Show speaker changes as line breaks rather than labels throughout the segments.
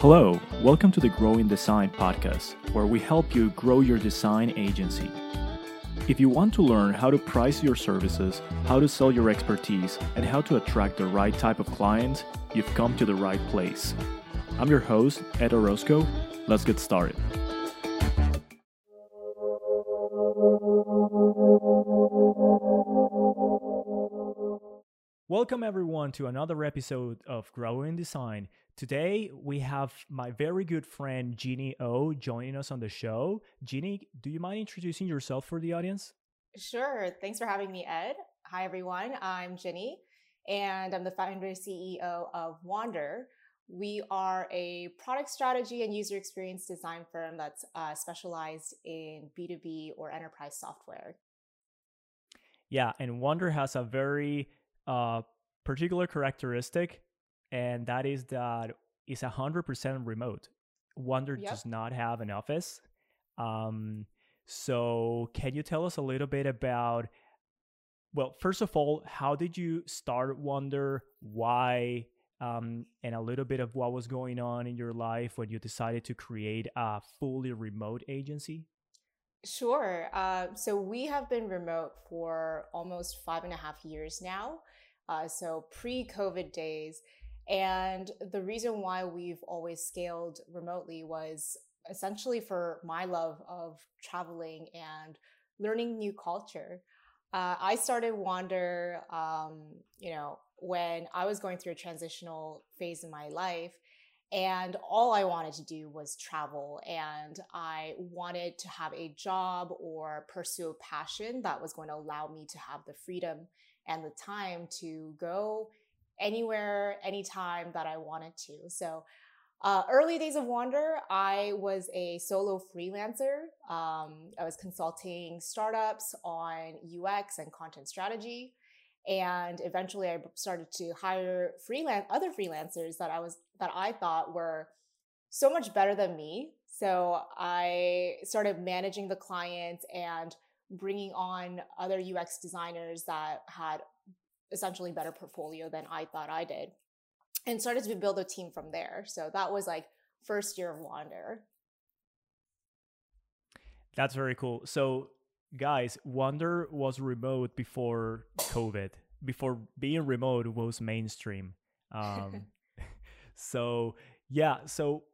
Hello, welcome to the Growing Design podcast, where we help you grow your design agency. If you want to learn how to price your services, how to sell your expertise, and how to attract the right type of clients, you've come to the right place. I'm your host, Ed Orozco. Let's get started. Welcome, everyone, to another episode of Growing Design. Today, we have my very good friend Jeannie O joining us on the show. Jeannie, do you mind introducing yourself for the audience?
Sure. Thanks for having me, Ed. Hi, everyone. I'm Ginny, and I'm the founder and CEO of Wander. We are a product strategy and user experience design firm that's uh, specialized in B2B or enterprise software.
Yeah, and Wander has a very uh, particular characteristic, and that is that it's 100% remote. Wander yep. does not have an office. Um, so, can you tell us a little bit about, well, first of all, how did you start Wander? Why? Um, and a little bit of what was going on in your life when you decided to create a fully remote agency?
Sure. Uh, so we have been remote for almost five and a half years now. Uh, so pre COVID days. And the reason why we've always scaled remotely was essentially for my love of traveling and learning new culture. Uh, I started Wander, um, you know, when I was going through a transitional phase in my life. And all I wanted to do was travel. And I wanted to have a job or pursue a passion that was going to allow me to have the freedom and the time to go anywhere, anytime that I wanted to. So, uh, early days of Wander, I was a solo freelancer. Um, I was consulting startups on UX and content strategy. And eventually I started to hire freelance other freelancers that I was that I thought were so much better than me. So I started managing the clients and bringing on other UX designers that had essentially better portfolio than I thought I did and started to build a team from there. So that was like first year of Wander.
That's very cool. So guys, Wander was remote before COVID. Before being remote was mainstream. Um, so yeah, so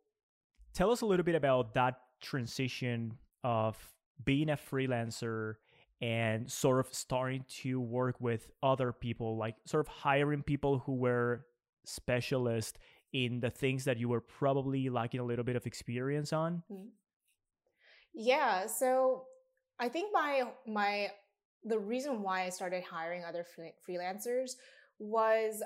tell us a little bit about that transition of being a freelancer and sort of starting to work with other people, like sort of hiring people who were specialists in the things that you were probably lacking a little bit of experience on? Mm-hmm.
Yeah, so I think my my the reason why I started hiring other freelancers was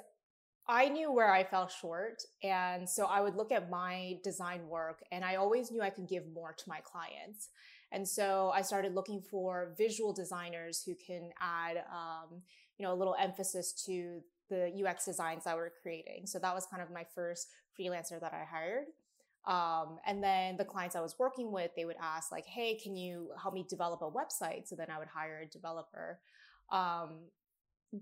I knew where I fell short. And so I would look at my design work and I always knew I could give more to my clients. And so I started looking for visual designers who can add, um, you know, a little emphasis to the UX designs that we're creating. So that was kind of my first freelancer that I hired. Um, and then the clients I was working with, they would ask like, "Hey, can you help me develop a website?" So then I would hire a developer. Um,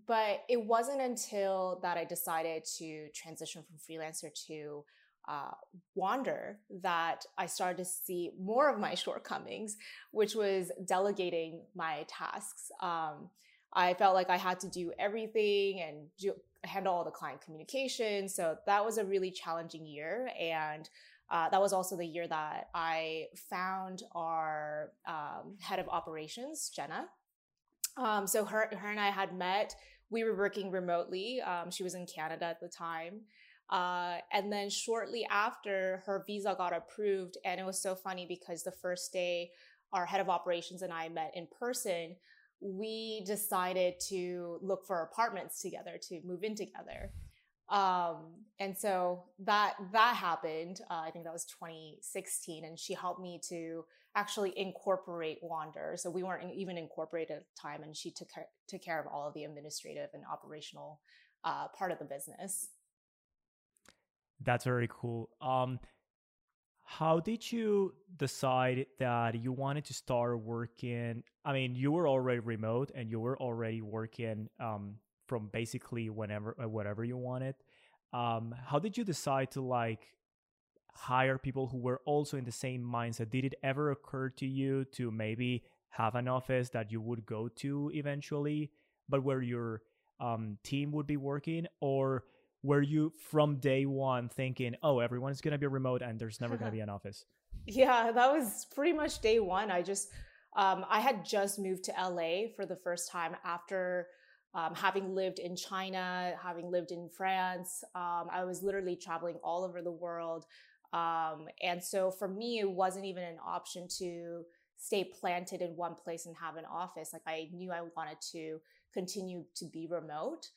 but it wasn't until that I decided to transition from freelancer to uh, wander that I started to see more of my shortcomings, which was delegating my tasks. Um, I felt like I had to do everything and do, handle all the client communication. So that was a really challenging year. And uh, that was also the year that I found our um, head of operations, Jenna. Um, so her, her and I had met. We were working remotely. Um, she was in Canada at the time. Uh, and then shortly after, her visa got approved. And it was so funny because the first day, our head of operations and I met in person. We decided to look for apartments together to move in together. Um, and so that that happened. Uh, I think that was 2016, and she helped me to actually incorporate Wander. So we weren't even incorporated at the time, and she took care, took care of all of the administrative and operational uh, part of the business.
That's very cool. Um, how did you decide that you wanted to start working? I mean, you were already remote and you were already working um, from basically whenever uh, whatever you wanted. um, how did you decide to like hire people who were also in the same mindset? Did it ever occur to you to maybe have an office that you would go to eventually, but where your um, team would be working, or were you from day one thinking, "Oh, everyone's gonna be remote and there's never gonna be an office"?
Yeah, that was pretty much day one. I just um, I had just moved to LA for the first time after um, having lived in China, having lived in France. Um, I was literally traveling all over the world. Um, and so for me, it wasn't even an option to stay planted in one place and have an office. Like I knew I wanted to continue to be remote.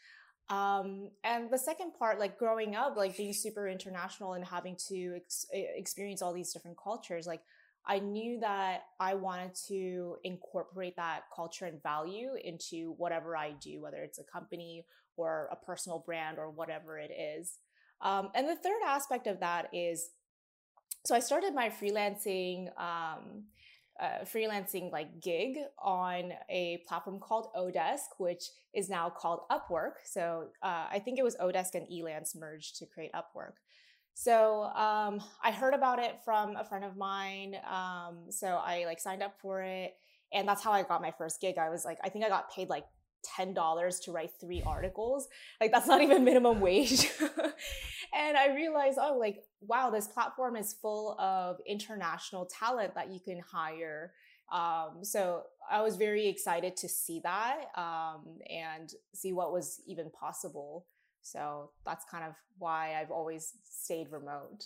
Um, and the second part, like growing up, like being super international and having to ex- experience all these different cultures, like I knew that I wanted to incorporate that culture and value into whatever I do, whether it's a company or a personal brand or whatever it is. Um, and the third aspect of that is so I started my freelancing. Um, freelancing like gig on a platform called Odesk, which is now called Upwork. So uh, I think it was Odesk and Elance merged to create Upwork. So um, I heard about it from a friend of mine. Um, so I like signed up for it, and that's how I got my first gig. I was like, I think I got paid like ten dollars to write three articles. Like that's not even minimum wage. and I realized, oh, like wow, this platform is full of international talent that you can hire. Um, so I was very excited to see that um, and see what was even possible. So that's kind of why I've always stayed remote.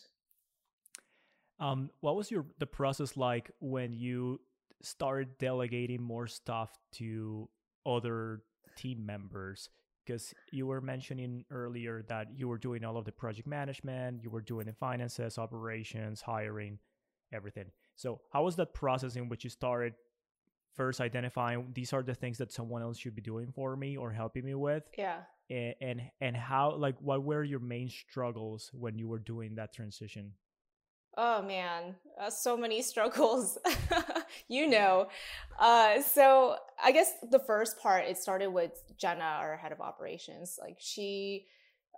Um, what was your the process like when you started delegating more stuff to other team members? Because you were mentioning earlier that you were doing all of the project management, you were doing the finances, operations, hiring, everything. So, how was that process in which you started first identifying these are the things that someone else should be doing for me or helping me with?
Yeah
and and, and how like what were your main struggles when you were doing that transition
oh man. Uh, so many struggles. You know. Uh, so i guess the first part it started with jenna our head of operations. Like she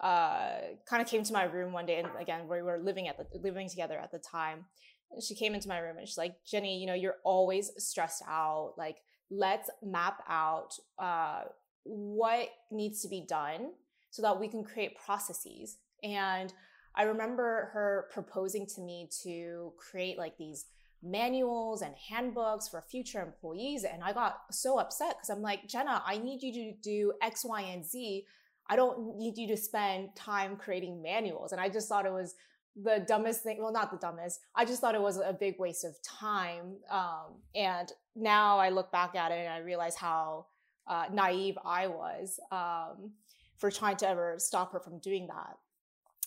uh, kind of came to my room one day and again we were living at the living together at the time. And she came into my room and she's like jenny you know you're always stressed out. Like let's map out uh, what needs to be done so that we can create processes. And I remember her proposing to me to create like these manuals and handbooks for future employees. And I got so upset because I'm like, Jenna, I need you to do X, Y, and Z. I don't need you to spend time creating manuals. And I just thought it was the dumbest thing. Well, not the dumbest. I just thought it was a big waste of time. Um, and now I look back at it and I realize how uh, naive I was um, for trying to ever stop her from doing that.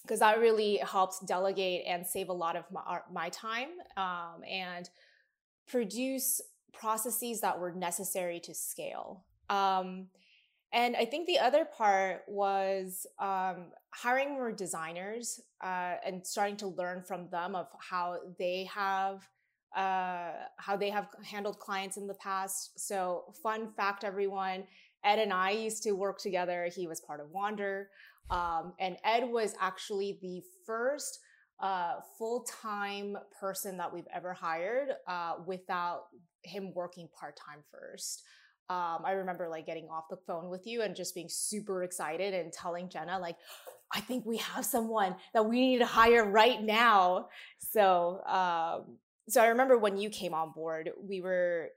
Because that really helped delegate and save a lot of my, my time um, and produce processes that were necessary to scale. Um, and I think the other part was um, hiring more designers uh, and starting to learn from them of how they have uh, how they have handled clients in the past. So, fun fact, everyone Ed and I used to work together. He was part of Wander. Um, and Ed was actually the first uh, full time person that we've ever hired uh, without him working part time first. Um, I remember like getting off the phone with you and just being super excited and telling Jenna, like, I think we have someone that we need to hire right now. So, um, so I remember when you came on board, we were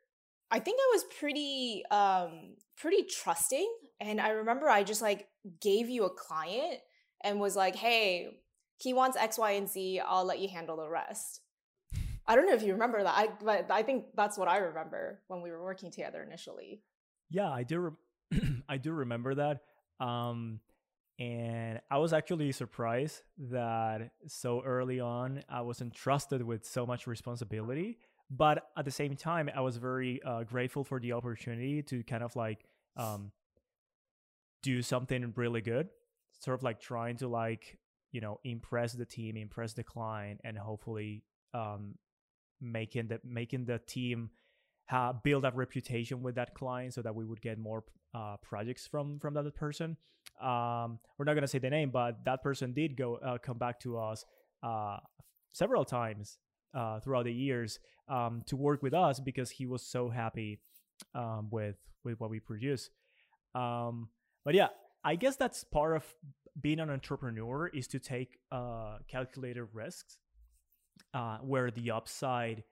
I think I was pretty um pretty trusting and I remember I just like gave you a client and was like, "Hey, he wants X, Y, and Z. I'll let you handle the rest." I don't know if you remember that. I but I think that's what I remember when we were working together initially.
Yeah, I do re- I do remember that. Um and I was actually surprised that so early on I was entrusted with so much responsibility. But at the same time, I was very uh, grateful for the opportunity to kind of like um, do something really good, sort of like trying to like you know impress the team, impress the client, and hopefully um, making the making the team ha- build a reputation with that client so that we would get more uh, projects from from that person. Um, we're not gonna say the name, but that person did go uh, come back to us uh, several times uh, throughout the years um, to work with us because he was so happy um, with with what we produce. Um, but yeah, I guess that's part of being an entrepreneur is to take uh, calculated risks, uh, where the upside,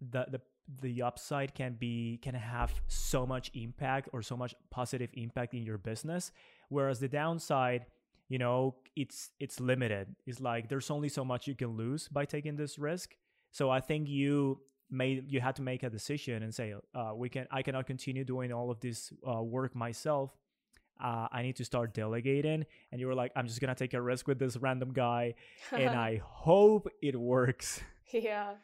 the the the upside can be can have so much impact or so much positive impact in your business, whereas the downside you know it's it's limited. It's like there's only so much you can lose by taking this risk. So i think you made you had to make a decision and say uh, we can i cannot continue doing all of this uh, work myself. Uh, i need to start delegating. And you were like i'm just gonna take a risk with this random guy and i hope it works.
Yeah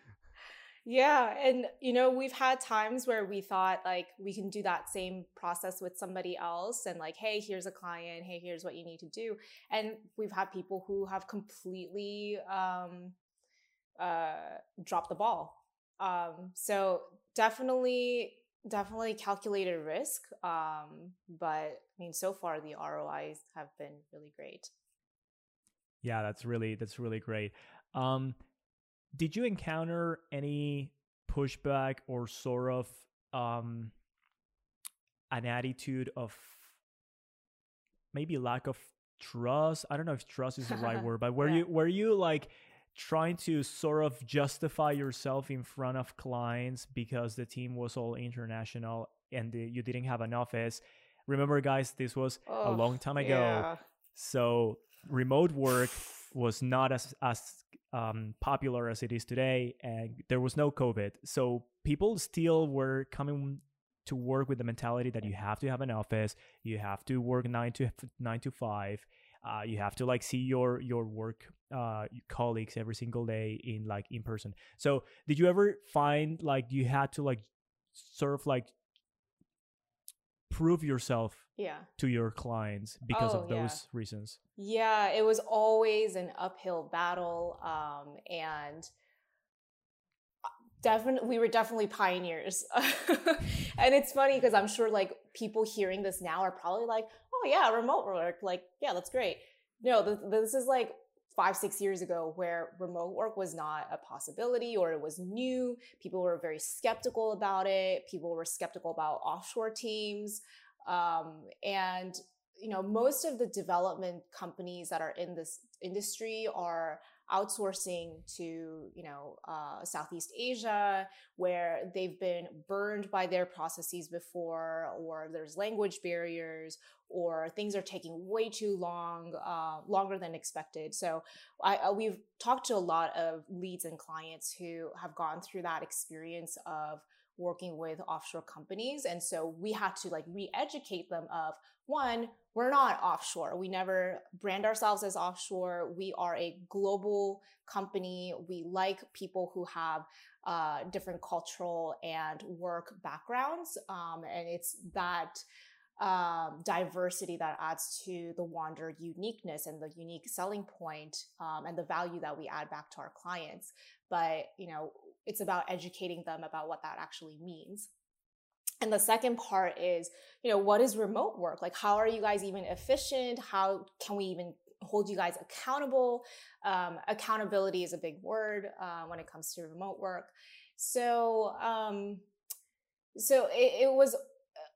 yeah. And, you know, we've had times where we thought like we can do that same process with somebody else and like, hey, here's a client. Hey, here's what you need to do. And we've had people who have completely um, uh, dropped the ball. Um, so definitely, definitely calculated risk. Um, but I mean, so far the ROIs have been really great.
Yeah, that's really that's really great. Um, did you encounter any pushback or sort of um, an attitude of maybe lack of trust? I don't know if trust is the right word, but were yeah. you were you like trying to sort of justify yourself in front of clients because the team was all international and the, you didn't have an office? Remember, guys, this was oh, a long time ago. Yeah. So remote work was not as as um, popular as it is today, and there was no COVID. So people still were coming to work with the mentality that you have to have an office, you have to work nine to nine to five, uh, you have to like see your your work uh, colleagues every single day in like in person. So did you ever find like you had to like of like prove yourself
yeah.
to your clients because oh, of those yeah. reasons.
Yeah it was always an uphill battle um, and uh, definitely we were definitely pioneers. And it's funny because i'm sure like people hearing this now are probably like oh yeah remote work like yeah that's great. No this, this is like five, six years ago where remote work was not a possibility or it was new. People were very skeptical about it. People were skeptical about offshore teams. Um, and, you know, most of the development companies that are in this industry are outsourcing to you know uh, Southeast Asia, where they've been burned by their processes before, or there's language barriers, or things are taking way too long, uh, longer than expected. So I, I, we've talked to a lot of leads and clients who have gone through that experience of working with offshore companies. And so we had to like re-educate them of one we're not offshore. We never brand ourselves as offshore. We are a global company. We like people who have uh, different cultural and work backgrounds. Um, and it's that um, diversity that adds to the Wander uniqueness and the unique selling point, um, and the value that we add back to our clients. But you know, it's about educating them about what that actually means. And the second part is, you know, what is remote work? Like, how are you guys even efficient? How can we even hold you guys accountable? Um, accountability is a big word uh, when it comes to remote work. So, um, so it, it was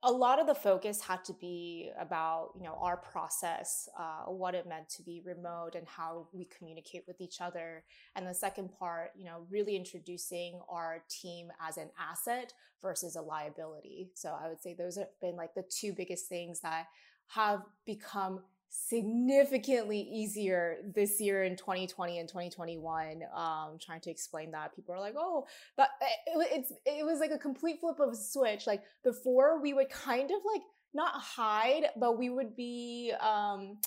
a lot of the focus had to be about you know our process uh, what it meant to be remote and how we communicate with each other. And the second part you know really introducing our team as an asset versus a liability. So i would say those have been like the two biggest things that have become significantly easier this year in 2020 and 2021 um trying to explain that. People are like oh but it, it's it was like a complete flip of a switch. Like before we would kind of like not hide but we would be um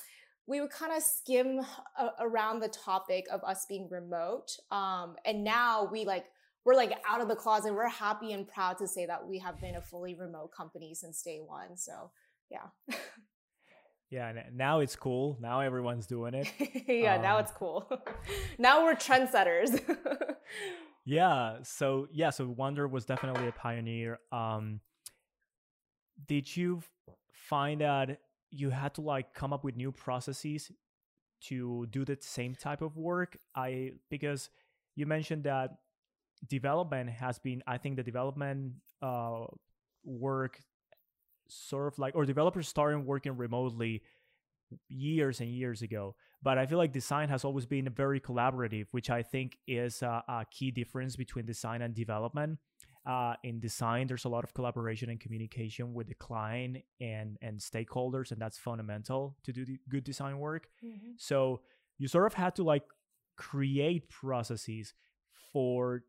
we would kind of skim a- around the topic of us being remote um and now we like we're like out of the closet. We're happy and proud to say that we have been a fully remote company since day one. So yeah
Yeah, now it's cool. Now everyone's doing it.
yeah, um, now it's cool. now we're trendsetters.
yeah, so yeah, so Wander was definitely a pioneer. Um did you find that you had to like come up with new processes to do the same type of work i because you mentioned that development has been i think the development uh, work sort of like or developers starting working remotely years and years ago but i feel like design has always been very collaborative which i think is a, a key difference between design and development uh, in design there's a lot of collaboration and communication with the client and and stakeholders and that's fundamental to do good design work mm-hmm. so you sort of had to like create processes for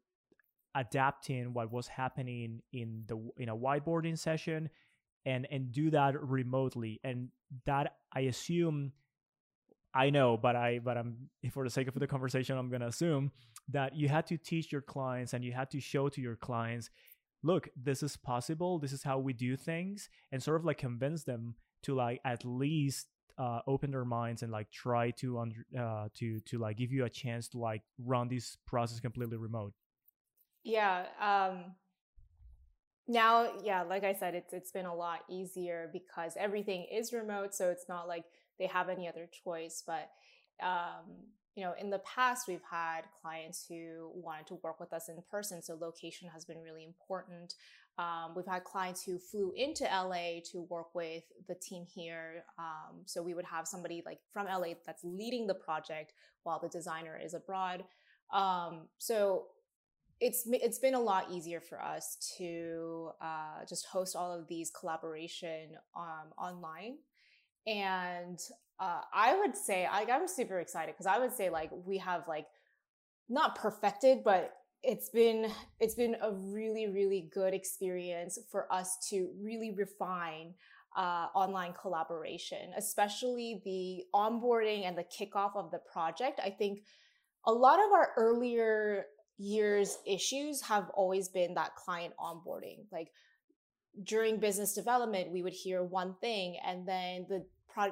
adapting what was happening in the in a whiteboarding session and and do that remotely and that i assume i know but i but i'm for the sake of the conversation i'm going to assume that you had to teach your clients and you had to show to your clients look this is possible this is how we do things and sort of like convince them to like at least uh, open their minds and like try to under uh, to to like give you a chance to like run this process completely remote.
Yeah um now yeah like i said it's it's been a lot easier because everything is remote so it's not like they have any other choice but um you know in the past we've had clients who wanted to work with us in person so location has been really important. Um, we've had clients who flew into la to work with the team here um, so we would have somebody like from la that's leading the project while the designer is abroad. Um, so it's it's been a lot easier for us to uh, just host all of these collaboration um, online. And uh, i would say I, i'm super excited because i would say like we have like not perfected but it's been it's been a really really good experience for us to really refine uh, online collaboration especially the onboarding and the kickoff of the project. I think a lot of our earlier years issues have always been that client onboarding. Like during business development we would hear one thing and then the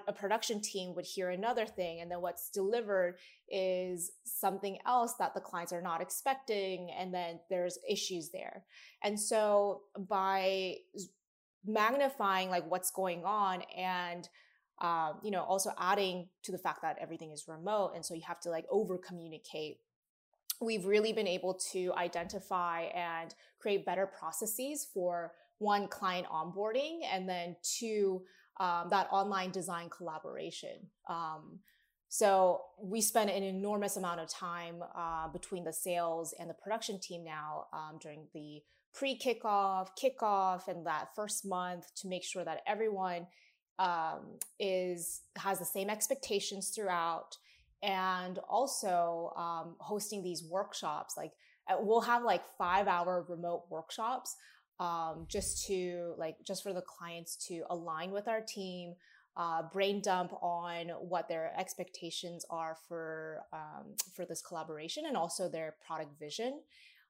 a production team would hear another thing and then what's delivered is something else that the clients are not expecting and then there's issues there. And so by magnifying like what's going on and um, you know also adding to the fact that everything is remote and so you have to like over communicate we've really been able to identify and create better processes for one client onboarding and then two um, that online design collaboration. Um, so we spend an enormous amount of time uh, between the sales and the production team now um, during the pre-kickoff kickoff and that first month to make sure that everyone um, is has the same expectations throughout and also um, hosting these workshops like uh, we'll have like five hour remote workshops um, just to like just for the clients to align with our team uh, brain dump on what their expectations are for um, for this collaboration and also their product vision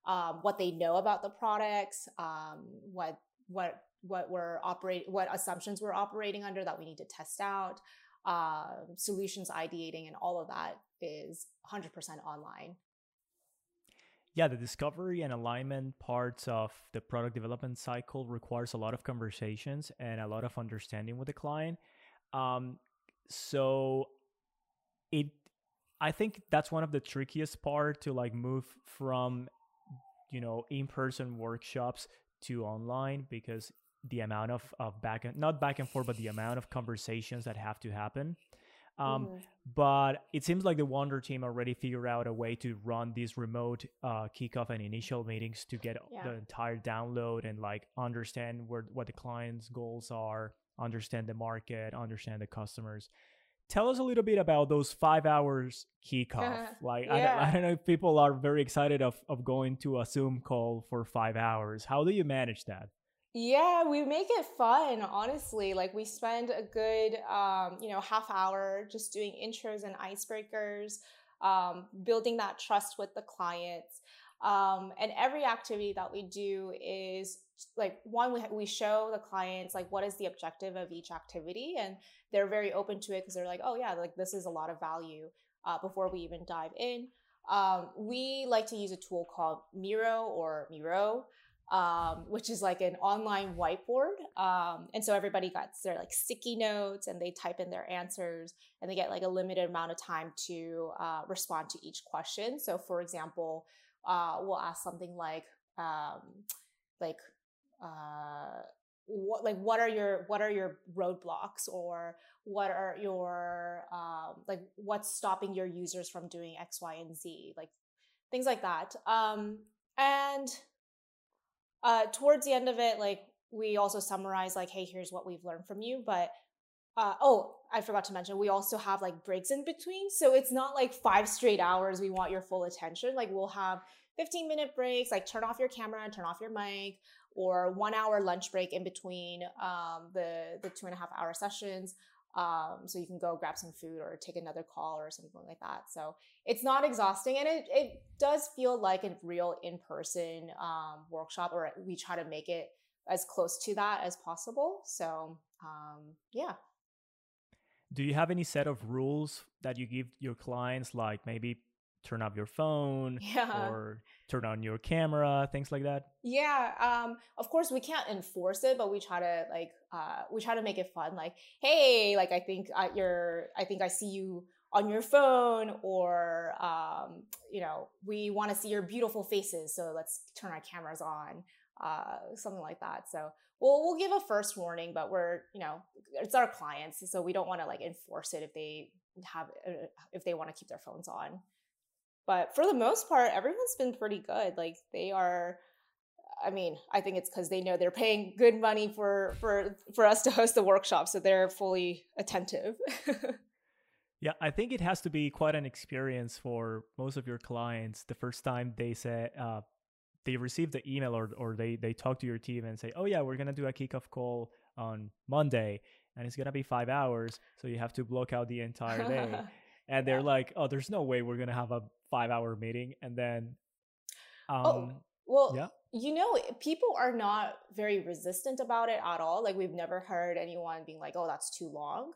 um, what they know about the products um, what what what we're operating what assumptions we're operating under that we need to test out uh, solutions ideating and all of that is 100% online.
Yeah the discovery and alignment parts of the product development cycle requires a lot of conversations and a lot of understanding with the client. Um, so it i think that's one of the trickiest part to like move from you know in-person workshops to online because the amount of, of back and not back and forth but the amount of conversations that have to happen um, mm-hmm. but it seems like the wonder team already figured out a way to run these remote uh, kickoff and initial meetings to get yeah. the entire download and like understand where what the client's goals are understand the market understand the customers tell us a little bit about those five hours kickoff like yeah. I, I, don't know if people are very excited of, of going to a zoom call for five hours how do you manage that
yeah, we make it fun, honestly. Like we spend a good, um, you know, half hour just doing intros and icebreakers, um, building that trust with the clients. Um, and every activity that we do is like one, we, we show the clients like what is the objective of each activity, and they're very open to it because they're like, oh yeah, like this is a lot of value uh, before we even dive in. Um, we like to use a tool called Miro or Miro um, which is like an online whiteboard. Um, and so everybody got their like sticky notes and they type in their answers and they get like a limited amount of time to uh, respond to each question. So, for example, uh, we'll ask something like, um, like, uh, what like what are your what are your roadblocks or what are your um, like what's stopping your users from doing x y and z like things like that um, and uh, towards the end of it like we also summarize like hey here's what we've learned from you but uh, oh i forgot to mention we also have like breaks in between so it's not like five straight hours we want your full attention like we'll have 15 minute breaks like turn off your camera turn off your mic or one hour lunch break in between um, the the two and a half hour sessions um, so you can go grab some food or take another call or something like that. So it's not exhausting and it, it does feel like a real in-person um, workshop or we try to make it as close to that as possible. So um, yeah.
Do you have any set of rules that you give your clients like maybe turn off your phone
yeah.
or turn on your camera things like that?
Yeah um of course we can't enforce it but we try to like uh we try to make it fun like hey like i think uh, you're i think i see you on your phone or um you know we want to see your beautiful faces so let's turn our cameras on uh something like that. So we'll we'll give a first warning but we're you know it's our clients so we don't want to like enforce it if they have uh, if they want to keep their phones on but for the most part, everyone's been pretty good. Like they are I mean, I think it's because they know they're paying good money for for for us to host the workshop, so they're fully attentive.
yeah, I think it has to be quite an experience for most of your clients the first time they say uh, they receive the email or or they they talk to your team and say, "Oh yeah, we're gonna do a kickoff call on Monday, and it's gonna be five hours, so you have to block out the entire day." and they're yeah. like, "Oh, there's no way we're gonna have a five hour meeting and then
oh, um oh, well yeah you know people are not very resistant about it at all like we've never heard anyone being like oh that's too long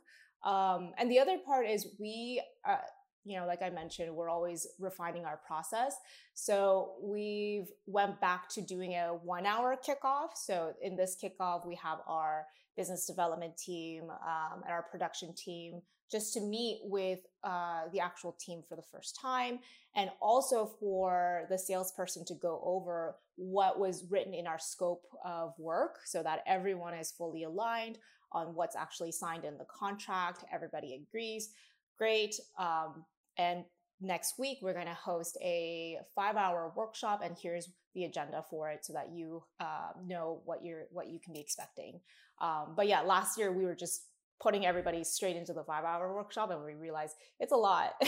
um and the other part is we uh, you know like i mentioned we're always refining our process so we've went back to doing a one hour kickoff so in this kickoff we have our business development team um, and our production team just to meet with uh, the actual team for the first time and also for the salesperson to go over what was written in our scope of work so that everyone is fully aligned on what's actually signed in the contract everybody agrees. Great um, and next week we're going to host a five hour workshop and here's the agenda for it so that you uh, know what you're what you can be expecting. Um, but yeah last year we were just putting everybody straight into the five hour workshop and we realize it's a lot.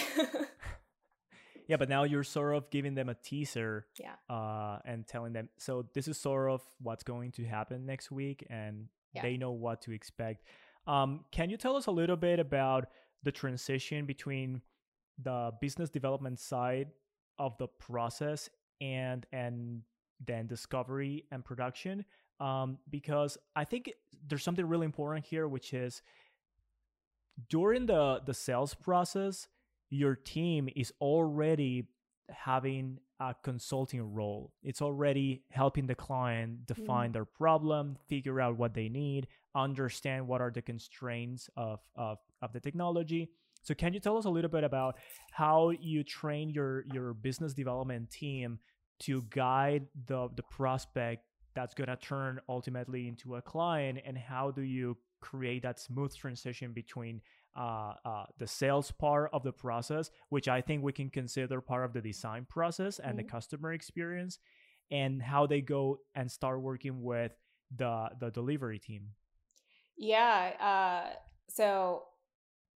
Yeah but now you're sort of giving them a teaser
yeah.
uh, and telling them so this is sort of what's going to happen next week and yeah. they know what to expect. Um, can you tell us a little bit about the transition between the business development side of the process and and then discovery and production? Um, because I think there's something really important here, which is during the the sales process, your team is already having a consulting role. It's already helping the client define mm. their problem, figure out what they need, understand what are the constraints of, of, of the technology. So can you tell us a little bit about how you train your your business development team to guide the the prospect that's going to turn ultimately into a client and how do you create that smooth transition between uh, uh, the sales part of the process which i think we can consider part of the design process and mm-hmm. the customer experience and how they go and start working with the the delivery team
yeah uh, so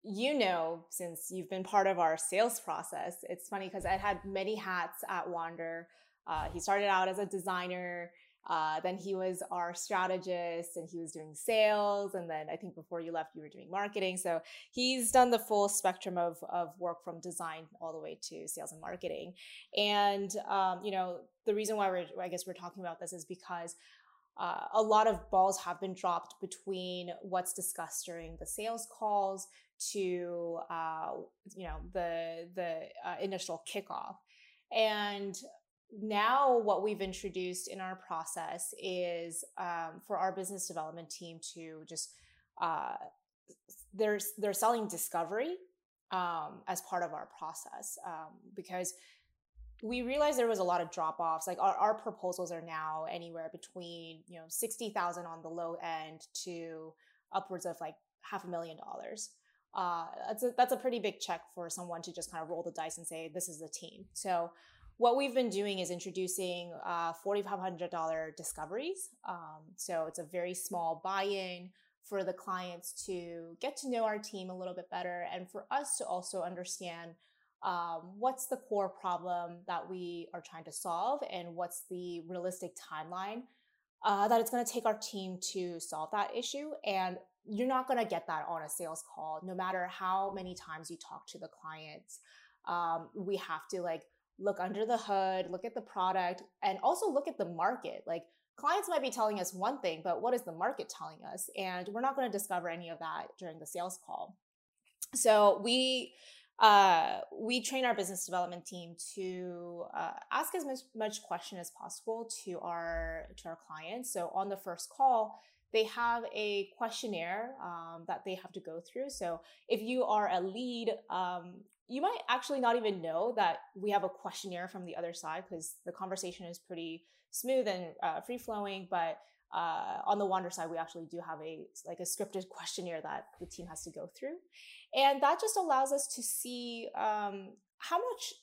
you know since you've been part of our sales process it's funny because i had many hats at wander uh, he started out as a designer uh, then he was our strategist and he was doing sales. And then I think before you left, you were doing marketing. So he's done the full spectrum of, of work from design all the way to sales and marketing. And, um, you know, the reason why we're, I guess we're talking about this is because uh, a lot of balls have been dropped between what's discussed during the sales calls to uh, you know the the uh, initial kickoff and now what we've introduced in our process is um, for our business development team to just uh, they're they're selling discovery um, as part of our process um, because we realized there was a lot of drop offs. Like our, our proposals are now anywhere between you know sixty thousand on the low end to upwards of like half a million dollars. Uh, that's a, that's a pretty big check for someone to just kind of roll the dice and say this is the team. So what we've been doing is introducing uh, $4,500 discoveries. Um, so it's a very small buy-in for the clients to get to know our team a little bit better and for us to also understand um, what's the core problem that we are trying to solve and what's the realistic timeline uh, that it's going to take our team to solve that issue. And you're not going to get that on a sales call, no matter how many times you talk to the clients. Um, we have to like look under the hood, look at the product, and also look at the market. Like clients might be telling us one thing, but what is the market telling us? And we're not going to discover any of that during the sales call. So we uh, we train our business development team to uh, ask as much, much question as possible to our to our clients. So on the first call, they have a questionnaire um, that they have to go through. So if you are a lead, um, you might actually not even know that we have a questionnaire from the other side because the conversation is pretty smooth and uh, free flowing. But uh, on the Wander side, we actually do have a like a scripted questionnaire that the team has to go through, and that just allows us to see um, how much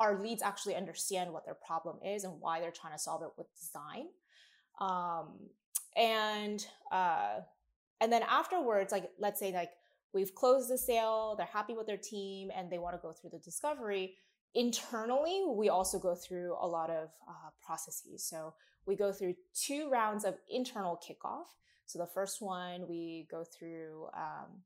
our leads actually understand what their problem is and why they're trying to solve it with design. Um, and uh, and then afterwards, like let's say like we've closed the sale, they're happy with their team, and they want to go through the discovery. Internally, we also go through a lot of uh, processes. So we go through two rounds of internal kickoff. So the first one, we go through um,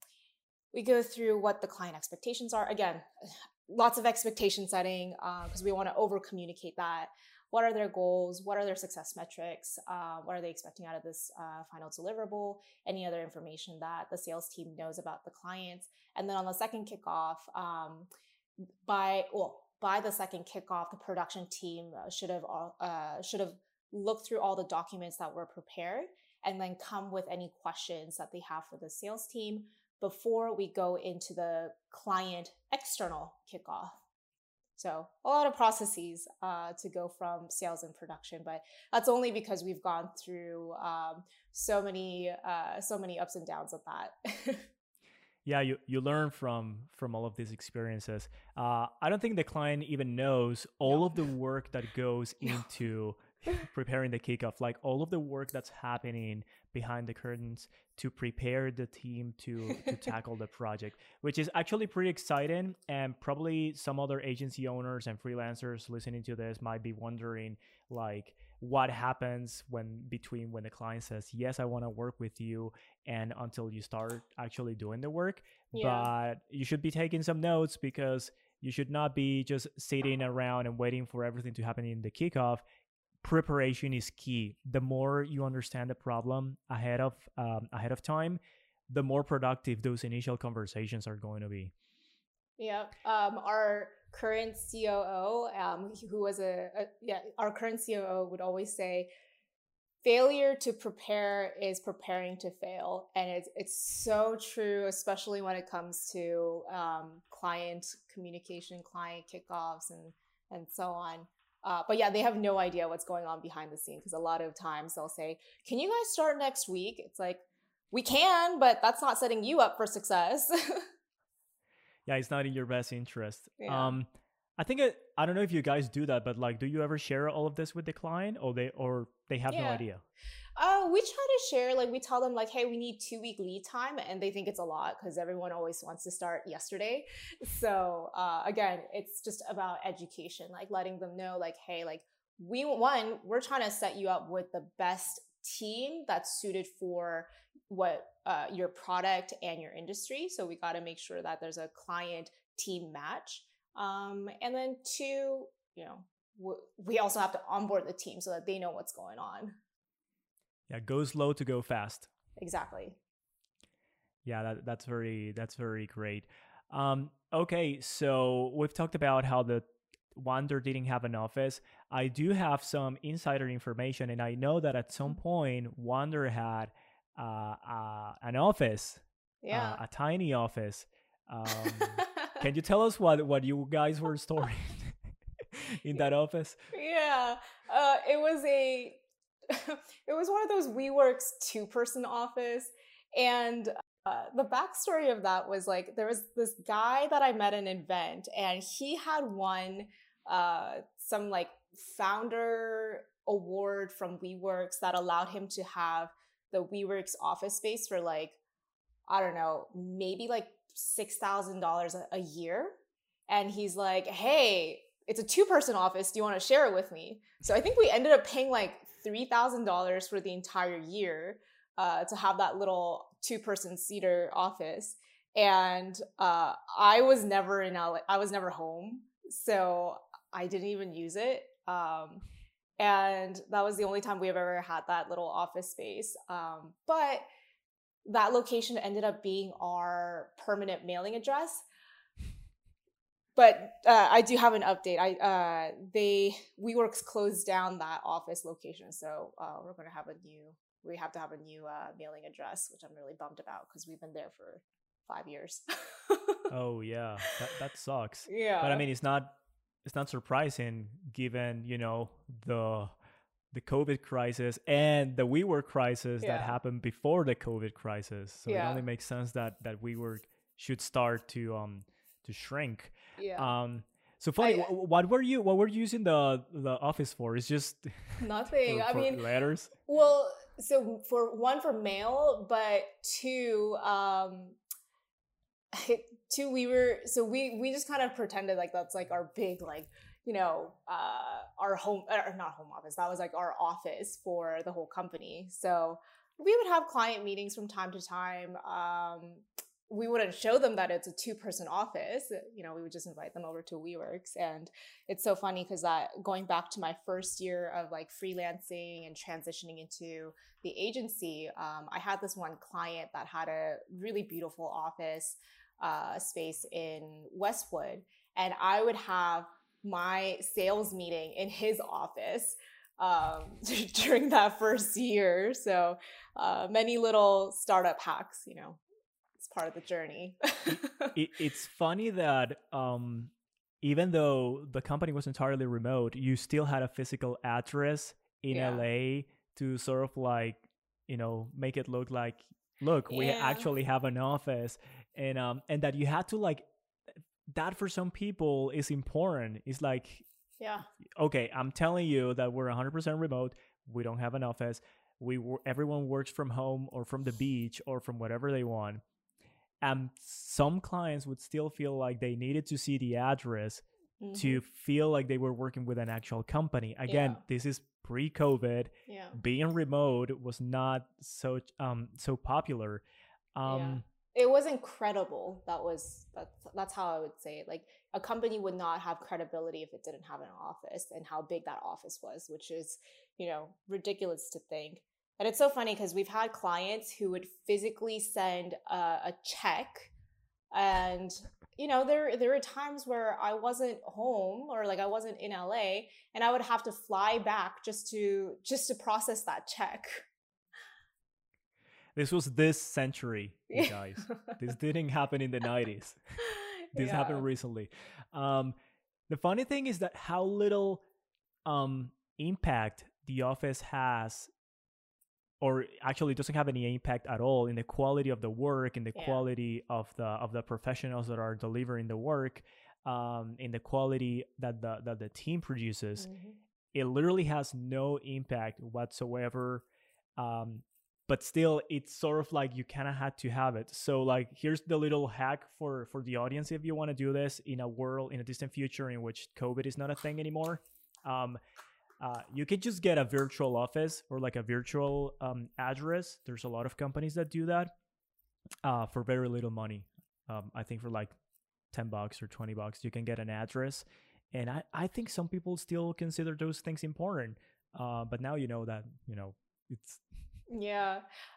we go through what the client expectations are. Again, lots of expectation setting because uh, we want to over communicate that what are their goals? What are their success metrics? Uh, what are they expecting out of this uh, final deliverable? Any other information that the sales team knows about the clients? And then on the second kickoff um, by well by the second kickoff the production team uh, should have uh, should have looked through all the documents that were prepared and then come with any questions that they have for the sales team before we go into the client external kickoff so a lot of processes uh, to go from sales and production, but that's only because we've gone through um, so many uh, so many ups and downs of that.
yeah, you you learn from from all of these experiences. Uh, I don't think the client even knows all no. of the work that goes no. into preparing the kickoff, like all of the work that's happening behind the curtains to prepare the team to to tackle the project, which is actually pretty exciting. And probably some other agency owners and freelancers listening to this might be wondering, like, what happens when between when the client says yes i want to work with you and until you start actually doing the work yeah. but you should be taking some notes because you should not be just sitting around and waiting for everything to happen in the kickoff preparation is key. The more you understand the problem ahead of um, ahead of time, the more productive those initial conversations are going to be.
Yeah, um, our current COO, um, who was a, a yeah, our current COO would always say, failure to prepare is preparing to fail and it's it's so true especially when it comes to um, client communication client kickoffs and and so on uh, but yeah, they have no idea what's going on behind the scenes because a lot of times they'll say, Can you guys start next week? It's like, we can, but that's not setting you up for success.
yeah, it's not in your best interest. Yeah. Um, I think it, I don't know if you guys do that, but like, do you ever share all of this with the client, or they or they have yeah. no idea?
Uh, we try to share, like, we tell them, like, hey, we need two week lead time. And they think it's a lot because everyone always wants to start yesterday. So, uh, again, it's just about education, like, letting them know, like, hey, like, we, one, we're trying to set you up with the best team that's suited for what uh, your product and your industry. So, we got to make sure that there's a client team match. Um, and then two, you know, we also have to onboard the team so that they know what's going on.
Yeah, go slow to go fast.
Exactly.
Yeah, that, that's very that's very great. Um, okay, so we've talked about how the Wander didn't have an office. I do have some insider information, and I know that at some point Wander had uh, uh, an office,
Yeah.
uh, a tiny office. Um, can you tell us what what you guys were storing in that office?
yeah. Uh, it was a it was one of those WeWorks two person office, and uh, the backstory of that was like there was this guy that I met at an event, and he had won uh, some like founder award from WeWorks that allowed him to have the WeWorks office space for like I don't know, maybe like six thousand dollars a year. And he's like, "Hey, it's a two-person office. Do you want to share it with me?" So I think we ended up paying like three thousand dollars for the entire year uh, to have that little two-person cedar office. And uh, I was never in LA. I was never home, so I didn't even use it. Um, and that was the only time we've ever had that little office space. Um, but that location ended up being our permanent mailing address. But uh, I do have an update. I uh, they WeWorks closed down that office location, so uh, we're going to have a new. We have to have a new uh, mailing address, which I'm really bummed about because we've been there for five years.
Oh yeah, that that sucks.
yeah,
But I mean, it's not it's not surprising given you know the the COVID crisis and the WeWork crisis that happened before the COVID crisis. So it only makes sense that that WeWork should start to um to shrink.
yeah,
Um, so funny.
I-
what were you what were you using the the office for? It's just
nothing.
for-
I mean,
letters.
Well, so for one for mail, but two, um, two we were so we we just kind of pretended like that's like our big like you know uh our home or not home office that was like our office for the whole company. So we would have client meetings from time to time um we wouldn't show them that it's a two person office. You know we would just invite them over to WeWorks. And it's so funny because that going back to my first year of like freelancing and transitioning into the agency um, i had this one client that had a really beautiful office uh, space in westwood. And i would have my sales meeting in his office um, during that first year. So uh, many little startup hacks you know it's part of the journey.
It, it's funny that um, even though the company was entirely remote, you still had a physical address in
Yeah.
LA to sort of like you know make it look like look we actually have an office. And um and that you had to like that for some people is important. It's like
yeah.
okay i'm telling you that we're 100% remote. We don't have an office. We everyone works from home or from the beach or from whatever they want. And some clients would still feel like they needed to see the address
Mhm.
to feel like they were working with an actual company. Again
Yeah.
this is pre-covid.
Yeah.
Being remote was not so um so popular. Um
it was incredible. That was that's that's how i would say it. Like a company would not have credibility if it didn't have an office and how big that office was which is you know ridiculous to think. And it's so funny because we've had clients who would physically send a, a check and you know there there were times where i wasn't home or like i wasn't in la and i would have to fly back just to just to process that check
this was this century you guys this didn't happen in the 90s this
Yeah.
happened recently um the funny thing is that how little um impact the office has or actually doesn't have any impact at all in the quality of the work in the
Yeah.
quality of the of the professionals that are delivering the work um in the quality that the that the team produces
Mhm.
it literally has no impact whatsoever um but still it's sort of like you kind of had to have it. So like here's the little hack for for the audience if you want to do this in a world in a distant future in which covid is not a thing anymore. Um uh, you can just get a virtual office or like a virtual um, address. There's a lot of companies that do that uh, for very little money. Um, i think for like 10 bucks or 20 bucks you can get an address. And I, I think some people still consider those things important. Uh, but now you know that you know it's
Yeah.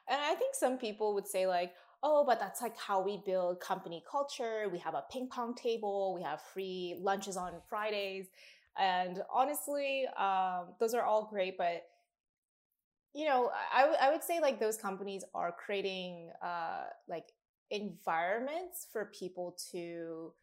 And I think some people would say, like, oh, but that's like how we build company culture. We have a ping pong table, we have free lunches on Fridays. And honestly, um, those are all great, but you know, I, I would say like those companies are creating uh, like environments for people to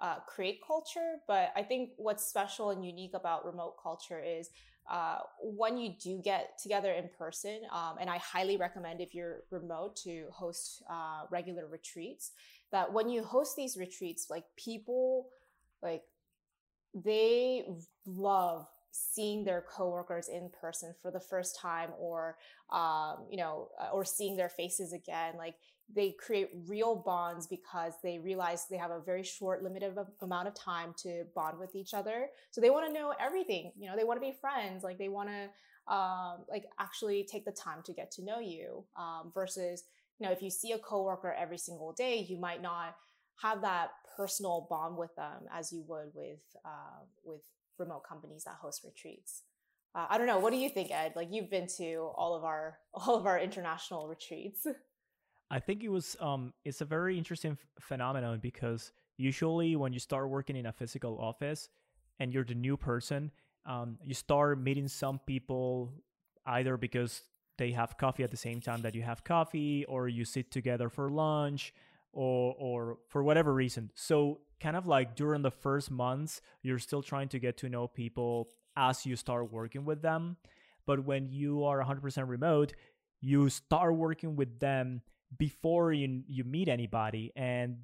uh, create culture. But I think what's special and unique about remote culture is uh, when you do get together in person, um, and I highly recommend if you're remote to host uh, regular retreats, that when you host these retreats, like people, like they love seeing their coworkers in person for the first time or um, you know uh, or seeing their faces again. Like they create real bonds because they realize they have a very short limited amount of time to bond with each other. So they want to know everything you know they want to be friends like they want to um, like actually take the time to get to know you um, versus you know if you see a coworker every single day you might not have that personal bond with them as you would with uh, with remote companies that host retreats. Uh, i don't know what do you think ed? Like you've been to all of our all of our international retreats
I think it was um it's a very interesting f- phenomenon because usually when you start working in a physical office and you're the new person, um, you start meeting some people either because they have coffee at the same time that you have coffee or you sit together for lunch or or for whatever reason. So kind of like during the first months, you're still trying to get to know people as you start working with them. But when you are 100% remote, you start working with them before you you meet anybody and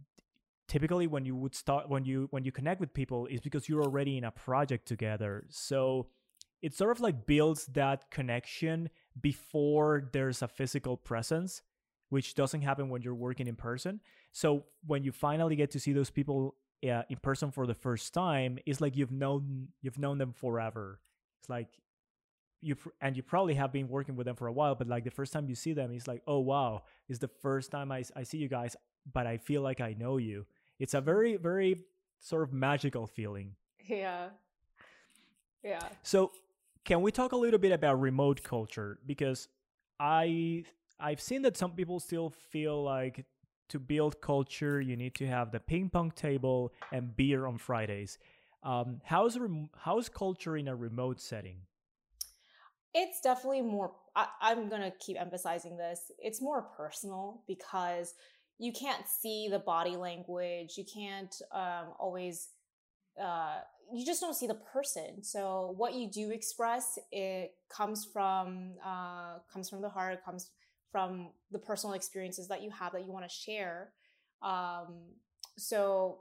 typically when you would start when you when you connect with people is because you're already in a project together. So it sort of like builds that connection before there's a physical presence which doesn't happen when you're working in person. So when you finally get to see those people uh, in person for the first time it's like you've known you've known them forever. It's like you and you probably have been working with them for a while but like the first time you see them it's like oh wow it's the first time I, I see you guys but i feel like i know you. It's a very very sort of magical feeling.
Yeah. Yeah.
So can we talk a little bit about remote culture? Because i i've seen that some people still feel like to build culture you need to have the ping pong table and beer on fridays. Um, how's rem- how's culture in a remote setting
it's definitely more I, i'm going to keep emphasizing this it's more personal because you can't see the body language you can't um, always uh, you just don't see the person. So what you do express it comes from uh, comes from the heart comes from the personal experiences that you have that you want to share. Um, so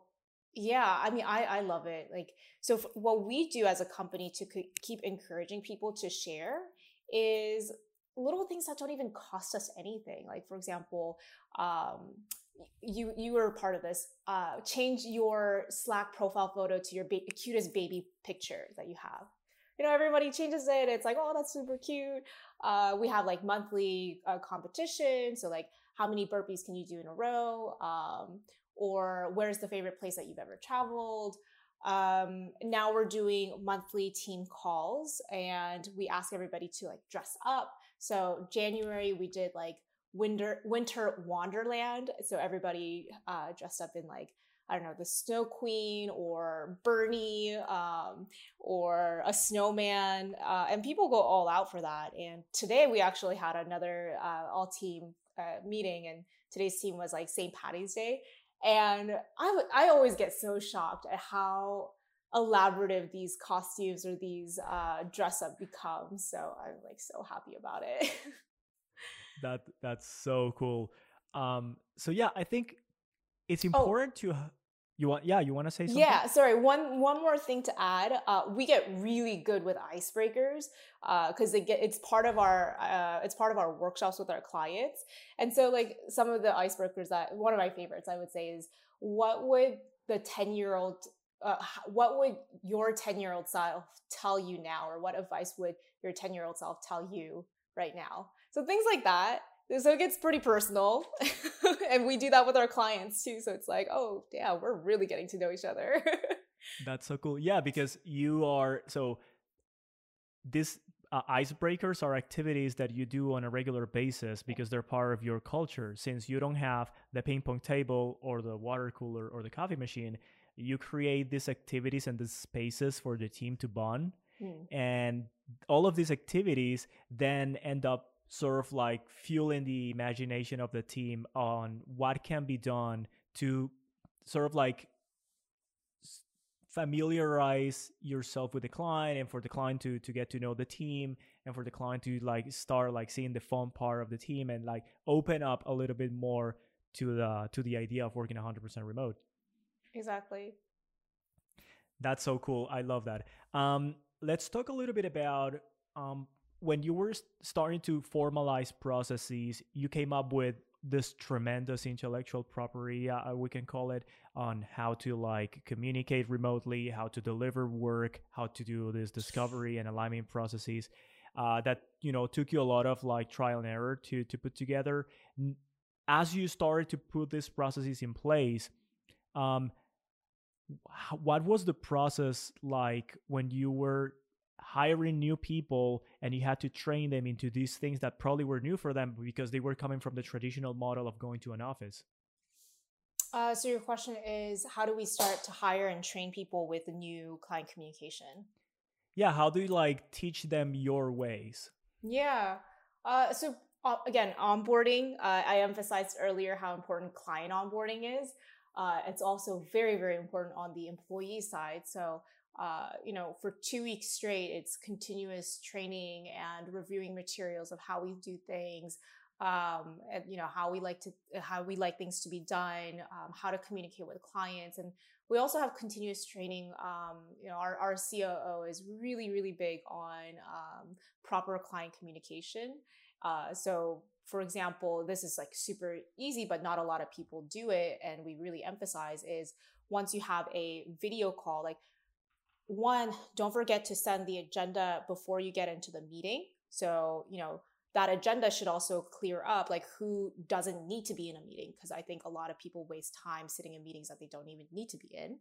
yeah i mean i i love it like so f- what we do as a company to c- keep encouraging people to share is little things that don't even cost us anything like for example um, you you were part of this uh, change your slack profile photo to your ba- cutest baby picture that you have. You know everybody changes it it's like oh that's super cute. Uh, we have like monthly uh, competition so like how many burpees can you do in a row? Um, or where's the favorite place that you've ever traveled. Um, now we're doing monthly team calls and we ask everybody to like dress up. So January we did like winter winter wonderland. So everybody uh, dressed up in like I don't know the Snow Queen or Bernie um, or a snowman, uh, and people go all out for that. And today we actually had another uh, all team uh, meeting, and today's team was like St. Patty's Day, and I, w- I always get so shocked at how elaborative these costumes or these uh, dress up become. So I'm like so happy about it.
that that's so cool. Um, so yeah, I think it's oh. important oh. to you want yeah, you want to say something?
Yeah, sorry. One one more thing to add. Uh, we get really good with icebreakers because uh, get it's part of our uh, it's part of our workshops with our clients. And so like some of the icebreakers that one of my favorites I would say is what would the 10 year old uh, what would your 10 year old self tell you now or what advice would your 10 year old self tell you right now so things like that so it gets pretty personal and we do that with our clients too so it's like oh yeah we're really getting to know each other
that's so cool yeah because you are so this uh, icebreakers are activities that you do on a regular basis because they're part of your culture. Since you don't have the ping pong table or the water cooler or the coffee machine, you create these activities and these spaces for the team to bond. Mm. And all of these activities then end up sort of like fueling the imagination of the team on what can be done to sort of like familiarize yourself with the client and for the client to to get to know the team and for the client to like start like seeing the fun part of the team and like open up a little bit more to the to the idea of working 100% remote.
Exactly.
That's so cool. I love that. Um let's talk a little bit about um when you were starting to formalize processes you came up with this tremendous intellectual property uh, we can call it on how to like communicate remotely how to deliver work how to do this discovery and alignment processes uh, that you know took you a lot of like trial and error to to put together. As you started to put these processes in place um, what was the process like when you were hiring new people and you had to train them into these things that probably were new for them because they were coming from the traditional model of going to an office.
Uh, so your question is how do we start to hire and train people with the new client communication?
Yeah how do you like teach them your ways?
Yeah. Uh, so uh, again onboarding uh, i emphasized earlier how important client onboarding is. Uh, it's also very very important on the employee side. So uh, you know, for two weeks straight, it's continuous training and reviewing materials of how we do things, um, and you know how we like to how we like things to be done, um, how to communicate with clients, and we also have continuous training. Um, you know, our, our COO is really really big on um, proper client communication. Uh, so for example, this is like super easy, but not a lot of people do it. And we really emphasize is once you have a video call, like one, don't forget to send the agenda before you get into the meeting. So, you know, that agenda should also clear up like who doesn't need to be in a meeting because I think a lot of people waste time sitting in meetings that they don't even need to be in.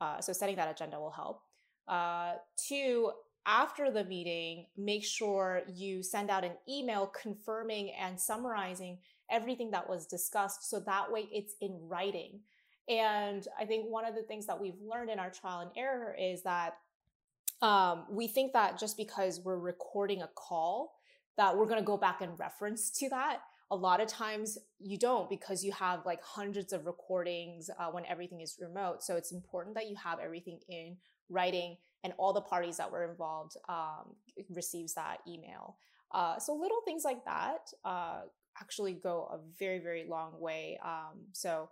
Uh, so setting that agenda will help. Uh, two, after the meeting, make sure you send out an email confirming and summarizing everything that was discussed so that way it's in writing. And I think one of the things that we've learned in our trial and error is that um, we think that just because we're recording a call, that we're going to go back and reference to that. A lot of times you don't because you have like hundreds of recordings uh, when everything is remote. So it's important that you have everything in writing and all the parties that were involved um, receives that email. Uh, so little things like that uh, actually go a very very long way. Um, so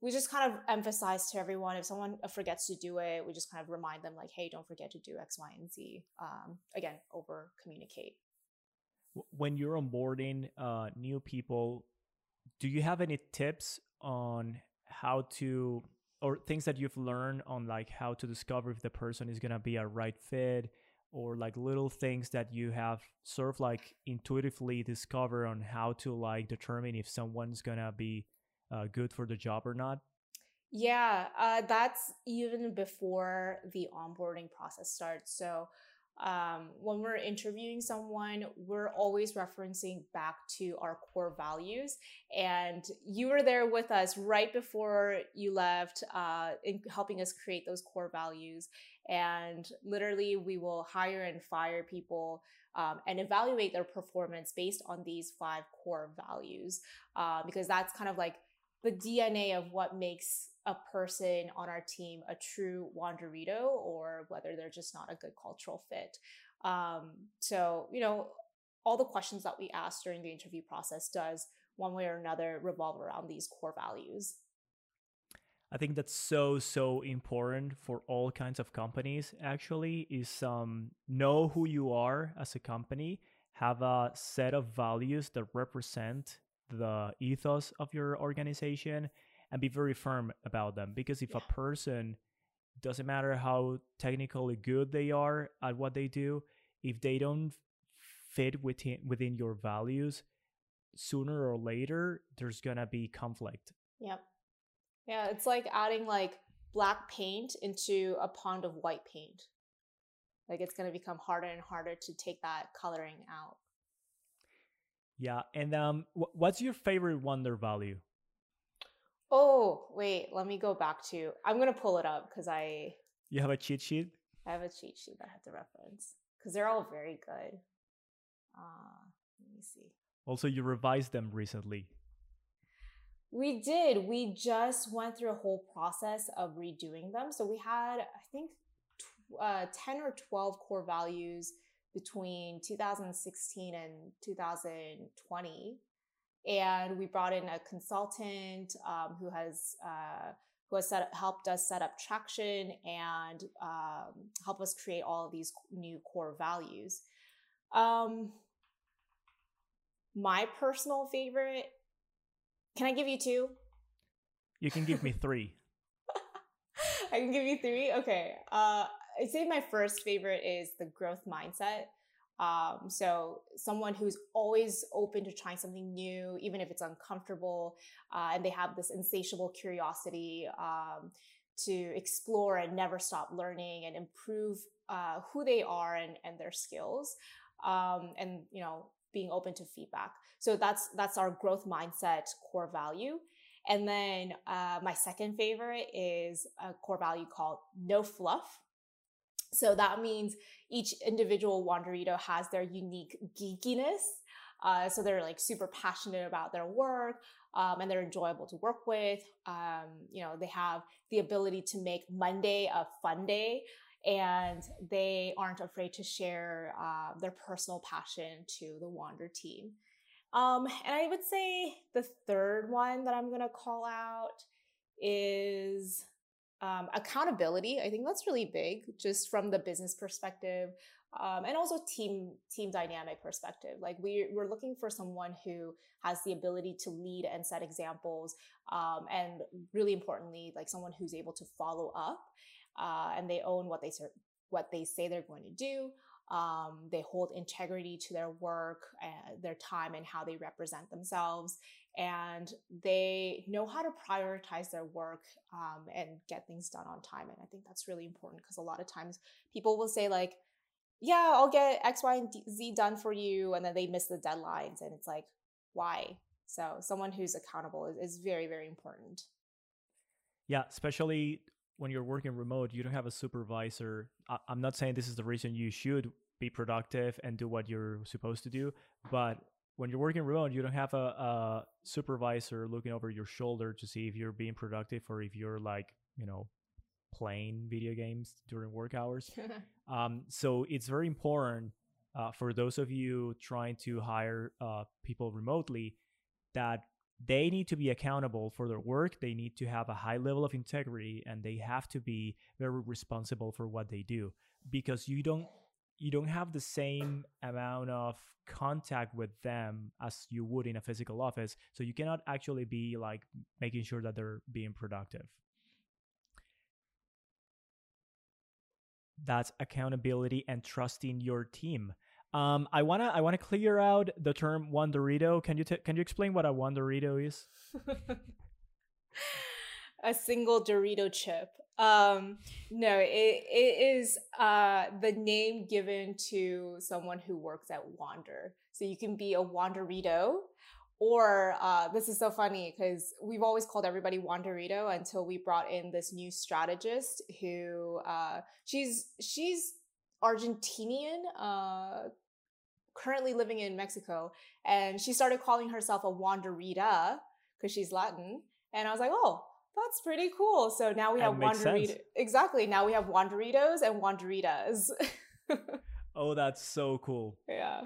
we just kind of emphasize to everyone if someone forgets to do it, we just kind of remind them like, hey, don't forget to do X, Y, and Z. Um, again, over communicate.
When you're onboarding uh, new people, do you have any tips on how to or things that you've learned on like how to discover if the person is gonna be a right fit or like little things that you have sort of like intuitively discover on how to like determine if someone's gonna be uh, good for the job or not?
Yeah, uh, that's even before the onboarding process starts. So um, when we're interviewing someone, we're always referencing back to our core values. And you were there with us right before you left, uh, in helping us create those core values. And literally, we will hire and fire people um, and evaluate their performance based on these five core values, uh, because that's kind of like the DNA of what makes a person on our team a true Wanderito or whether they're just not a good cultural fit. Um, so, you know, all the questions that we ask during the interview process does one way or another revolve around these core values.
I think that's so so important for all kinds of companies actually is um know who you are as a company, have a set of values that represent the ethos of your organization and be very firm about them because if yeah. a person doesn't matter how technically good they are at what they do if they don't fit within within your values sooner or later there's gonna be conflict
yep yeah it's like adding like black paint into a pond of white paint Like it's going to become harder and harder to take that coloring out.
Yeah, and um, what's your favorite Wander value?
Oh wait, let me go back to. I'm gonna pull it up because I.
You have a cheat sheet.
I have a cheat sheet that I have to reference because they're all very good. Uh, let me see.
Also, you revised them recently.
We did. We just went through a whole process of redoing them. So we had, I think, uh, 10 or 12 core values between 2016 and 2020 and we brought in a consultant um, who has uh, who has set up, helped us set up traction and um, help us create all of these new core values. Um, my personal favorite. Can I give you two?
You can give me three.
I can give you three. Okay. Uh, I'd say my first favorite is the growth mindset. Um, so someone who's always open to trying something new, even if it's uncomfortable, uh, and they have this insatiable curiosity um, to explore and never stop learning and improve uh, who they are and, and their skills, um, and you know being open to feedback. So that's that's our growth mindset core value. And then uh, my second favorite is a core value called no fluff. So that means each individual Wanderito has their unique geekiness. Uh, so they're like super passionate about their work um, and they're enjoyable to work with. Um, you know, they have the ability to make Monday a fun day and they aren't afraid to share uh, their personal passion to the Wander team. Um, and I would say the third one that I'm going to call out is um, accountability i think that's really big just from the business perspective um, and also team team dynamic perspective like we, we're looking for someone who has the ability to lead and set examples um, and really importantly like someone who's able to follow up uh, and they own what they what they say they're going to do um, they hold integrity to their work, uh, their time, and how they represent themselves. And they know how to prioritize their work um, and get things done on time. And I think that's really important because a lot of times people will say, like, yeah, I'll get X, Y, and Z done for you. And then they miss the deadlines. And it's like, why? So someone who's accountable is, is very, very important.
Yeah, especially when you're working remote, you don't have a supervisor. I, am not saying this is the reason you should be productive and do what you're supposed to do, but when you're working remote, you don't have a, a supervisor looking over your shoulder to see if you're being productive or if you're like, you know, playing video games during work hours. um, so it's very important uh, for those of you trying to hire uh, people remotely that they need to be accountable for their work they need to have a high level of integrity and they have to be very responsible for what they do because you don't you don't have the same amount of contact with them as you would in a physical office so you cannot actually be like making sure that they're being productive that's accountability and trusting your team um, I wanna I wanna clear out the term one Dorito. Can you t- can you explain what a one Dorito is?
a single Dorito chip. Um, no, it, it is uh, the name given to someone who works at Wander. So you can be a Wanderito, or uh, this is so funny because we've always called everybody Wanderito until we brought in this new strategist who uh, she's she's Argentinian, uh, currently living in Mexico, and she started calling herself a Wanderita because she's Latin. And I was like, oh, that's pretty cool. So now we have Wanderita. Exactly. Now we have Wanderitos and Wanderitas.
oh, that's so cool.
Yeah.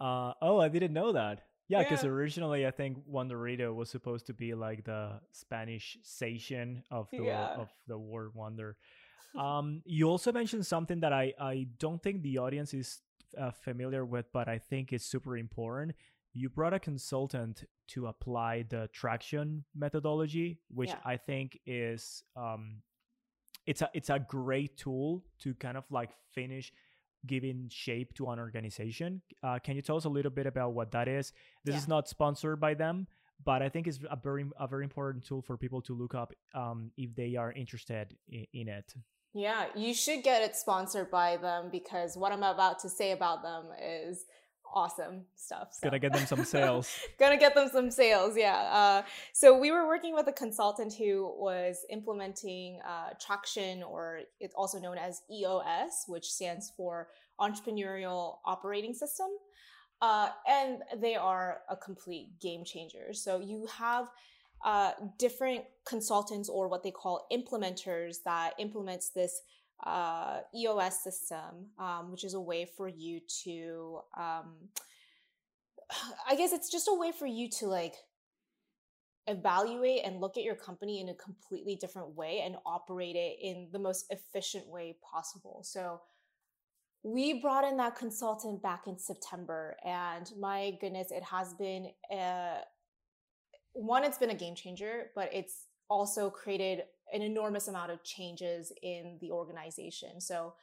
Uh, oh, I didn't know that. Yeah, because yeah. originally I think Wanderito was supposed to be like the Spanish station of the yeah. of the word Wander. Um, you also mentioned something that I I don't think the audience is uh, familiar with, but I think is super important. You brought a consultant to apply the traction methodology, which yeah. I think is um, it's a it's a great tool to kind of like finish giving shape to an organization. Uh, can you tell us a little bit about what that is? This yeah. is not sponsored by them, but I think it's a very a very important tool for people to look up um, if they are interested in, in it.
Yeah, you should get it sponsored by them because what I'm about to say about them is awesome stuff.
So. Gonna get them some sales.
Gonna get them some sales, yeah. Uh, so we were working with a consultant who was implementing uh, Traction, or it's also known as EOS, which stands for Entrepreneurial Operating System. Uh, and they are a complete game changer. So you have uh, different consultants or what they call implementers that implements this uh, EOS system, um, which is a way for you to, um, I guess it's just a way for you to like evaluate and look at your company in a completely different way and operate it in the most efficient way possible. So we brought in that consultant back in September, and my goodness, it has been a, one, it's been a game changer, but it's also created an enormous amount of changes in the organization. So,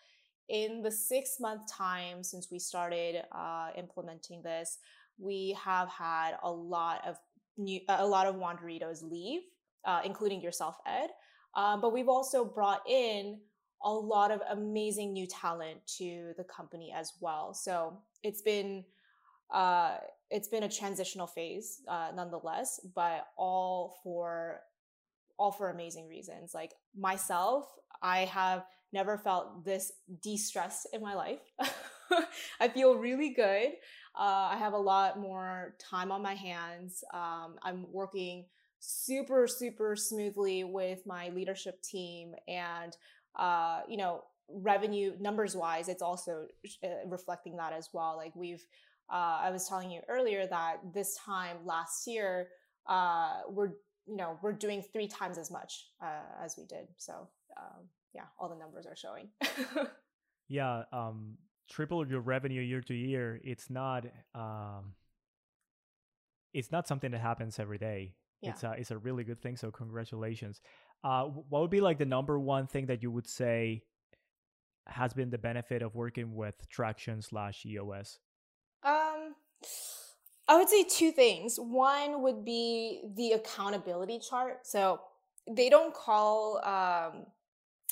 in the six month time since we started uh, implementing this, we have had a lot of new, a lot of Wanderitos leave, uh, including yourself, Ed. Um, but we've also brought in a lot of amazing new talent to the company as well. So it's been uh, it's been a transitional phase uh, nonetheless, but all for all for amazing reasons. Like myself, I have never felt this de-stressed in my life. I feel really good. Uh, I have a lot more time on my hands. Um, I'm working super, super smoothly with my leadership team, and uh, you know, revenue numbers wise, it's also uh, reflecting that as well. Like we've, uh, I was telling you earlier that this time last year, uh, we're you know we're doing three times as much uh, as we did. So um, yeah all the numbers are showing.
Yeah um triple your revenue year to year it's not um it's not something that happens every day. Yeah. it's a it's a really good thing so congratulations. Uh what would be like the number one thing that you would say has been the benefit of working with traction slash eos
um I would say two things. One would be the accountability chart. So they don't call um,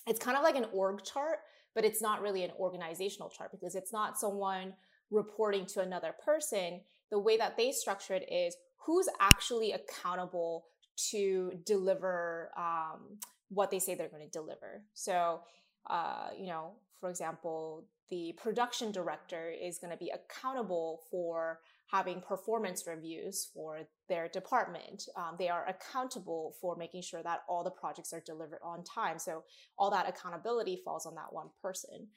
it's kind of like an org chart, but it's not really an organizational chart because it's not someone reporting to another person. The way that they structure it is who's actually accountable to deliver um, what they say they're going to deliver. So, uh, you know, for example, the production director is going to be accountable for having performance reviews for their department. Um, they are accountable for making sure that all the projects are delivered on time. So all that accountability falls on that one person.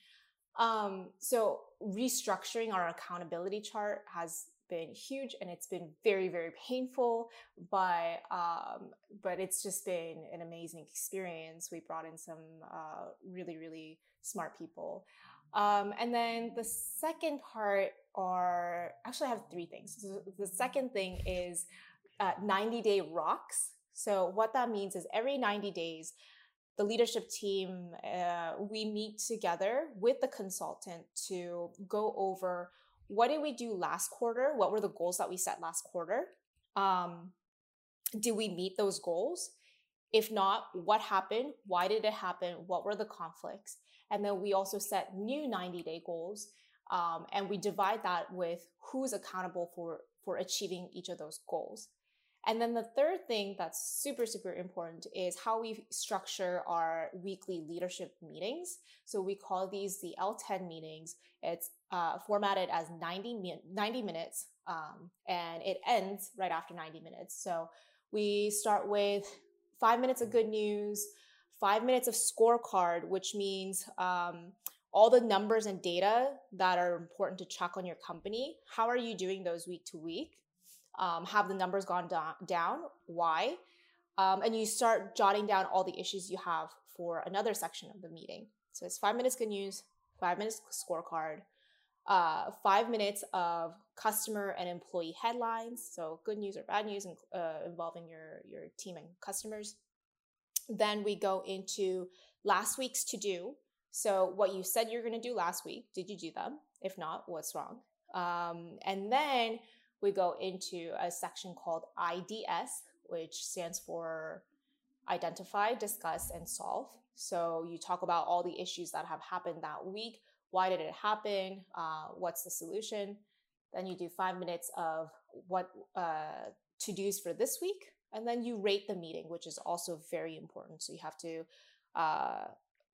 Um, so restructuring our accountability chart has been huge and it's been very very painful but um, but it's just been an amazing experience we brought in some uh, really really smart people um, and then the second part are actually I have three things. So the second thing is uh, 90 day rocks. So what that means is every 90 days, the leadership team uh, we meet together with the consultant to go over what did we do last quarter? What were the goals that we set last quarter? Um, did we meet those goals? If not, what happened? Why did it happen? What were the conflicts? And then we also set new 90 day goals um, and we divide that with who's accountable for for achieving each of those goals. And then the third thing that's super super important is how we structure our weekly leadership meetings. So we call these the l10 meetings. It's uh, formatted as 90, mi- 90 minutes um, and it ends right after 90 minutes. So we start with five minutes of good news five minutes of scorecard which means um, all the numbers and data that are important to check on your company. How are you doing those week to week? Um, have the numbers gone do- down? Why? Um, and you start jotting down all the issues you have for another section of the meeting. So it's five minutes good news, five minutes scorecard, uh, five minutes of customer and employee headlines. So good news or bad news uh, involving your your team and customers. Then we go into last week's to do, so, what you said you're going to do last week, did you do them? If not, what's wrong? Um, and then we go into a section called IDS, which stands for Identify, Discuss, and Solve. So you talk about all the issues that have happened that week. Why did it happen? Uh, what's the solution? Then you do five minutes of what uh, to dos for this week. And then you rate the meeting, which is also very important. So you have to uh,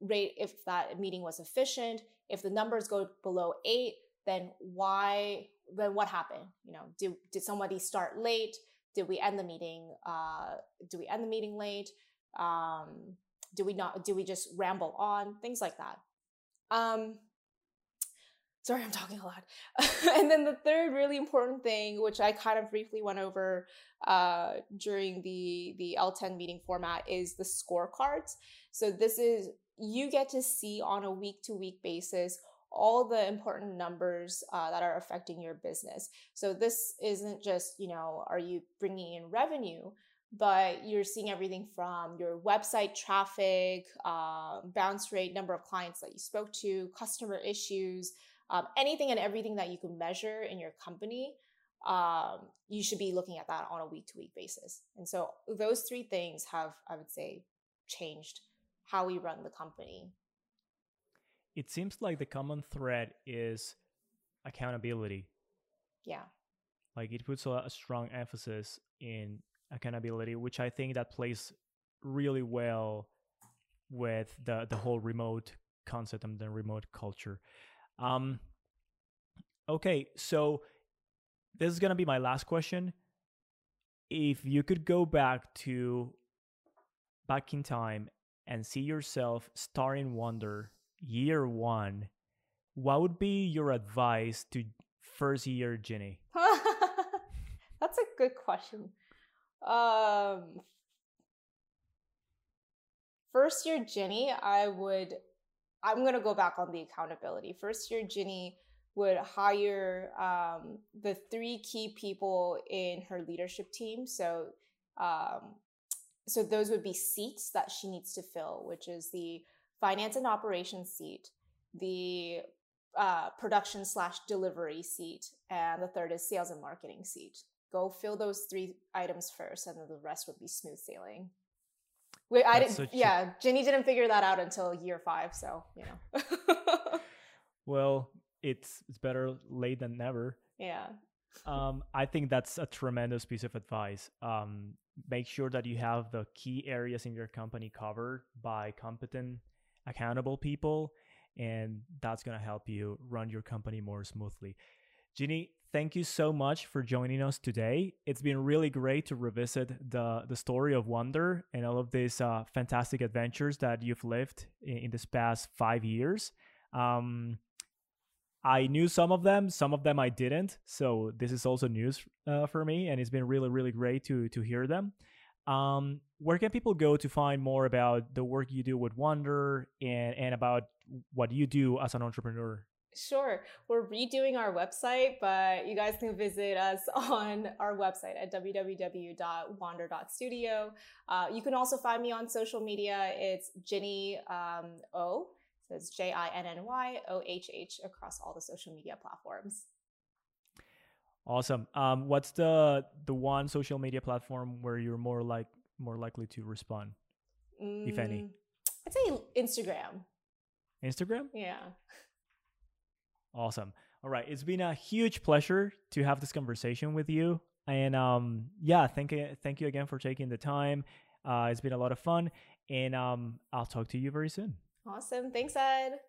rate if that meeting was efficient. If the numbers go below eight, then why? Then what happened? You know, did did somebody start late? Did we end the meeting? Uh, do we end the meeting late? Um, do we not? Do we just ramble on? Things like that. Um, sorry, I'm talking a lot. and then the third really important thing, which I kind of briefly went over uh, during the the L10 meeting format, is the scorecards. So this is you get to see on a week to week basis all the important numbers uh, that are affecting your business. So this isn't just, you know, are you bringing in revenue, but you're seeing everything from your website traffic, uh, bounce rate, number of clients that you spoke to, customer issues, um, anything and everything that you can measure in your company. Um, you should be looking at that on a week to week basis. And so those three things have, I would say, changed how we run the company
it seems like the common thread is accountability.
Yeah.
Like it puts a, a strong emphasis in accountability, which I think that plays really well with the the whole remote concept and the remote culture. Um okay, so this is going to be my last question. If you could go back to back in time and see yourself starring Wander year one, what would be your advice to first year Jinny?
That's a good question. Um, first year Jinny, I would, I'm going to go back on the accountability. First year Jinny would hire um, the three key people in her leadership team. So, um, so those would be seats that she needs to fill, which is the finance and operations seat, the uh, production slash delivery seat, and the third is sales and marketing seat. Go fill those three items first, and then the rest would be smooth sailing. Wait, I didn't. Yeah, Jinny didn't figure that out until year five, so you know.
well, it's it's better late than never.
Yeah.
um, I think that's a tremendous piece of advice. Um, make sure that you have the key areas in your company covered by competent accountable people, and that's going to help you run your company more smoothly. Jinny, thank you so much for joining us today. It's been really great to revisit the the story of Wander and all of these uh, fantastic adventures that you've lived in, in this past five years. Um, I knew some of them, some of them I didn't. So this is also news uh, for me, and it's been really, really great to to hear them. Um, where can people go to find more about the work you do with Wander and, and about what you do as an entrepreneur?
Sure. We're redoing our website, but you guys can visit us on our website at www.wander.studio. Uh, you can also find me on social media. It's Jinny um, O. So it's J I N N Y O H H across all the social media platforms.
Awesome. Um, what's the the one social media platform where you're more like more likely to respond, mm, if any? Mm,
I'd say Instagram.
Instagram.
Yeah.
Awesome. All right. It's been a huge pleasure to have this conversation with you. And um, yeah, thank you, thank you again for taking the time. Uh, it's been a lot of fun, and um, I'll talk to you very soon.
Awesome. Thanks, Ed.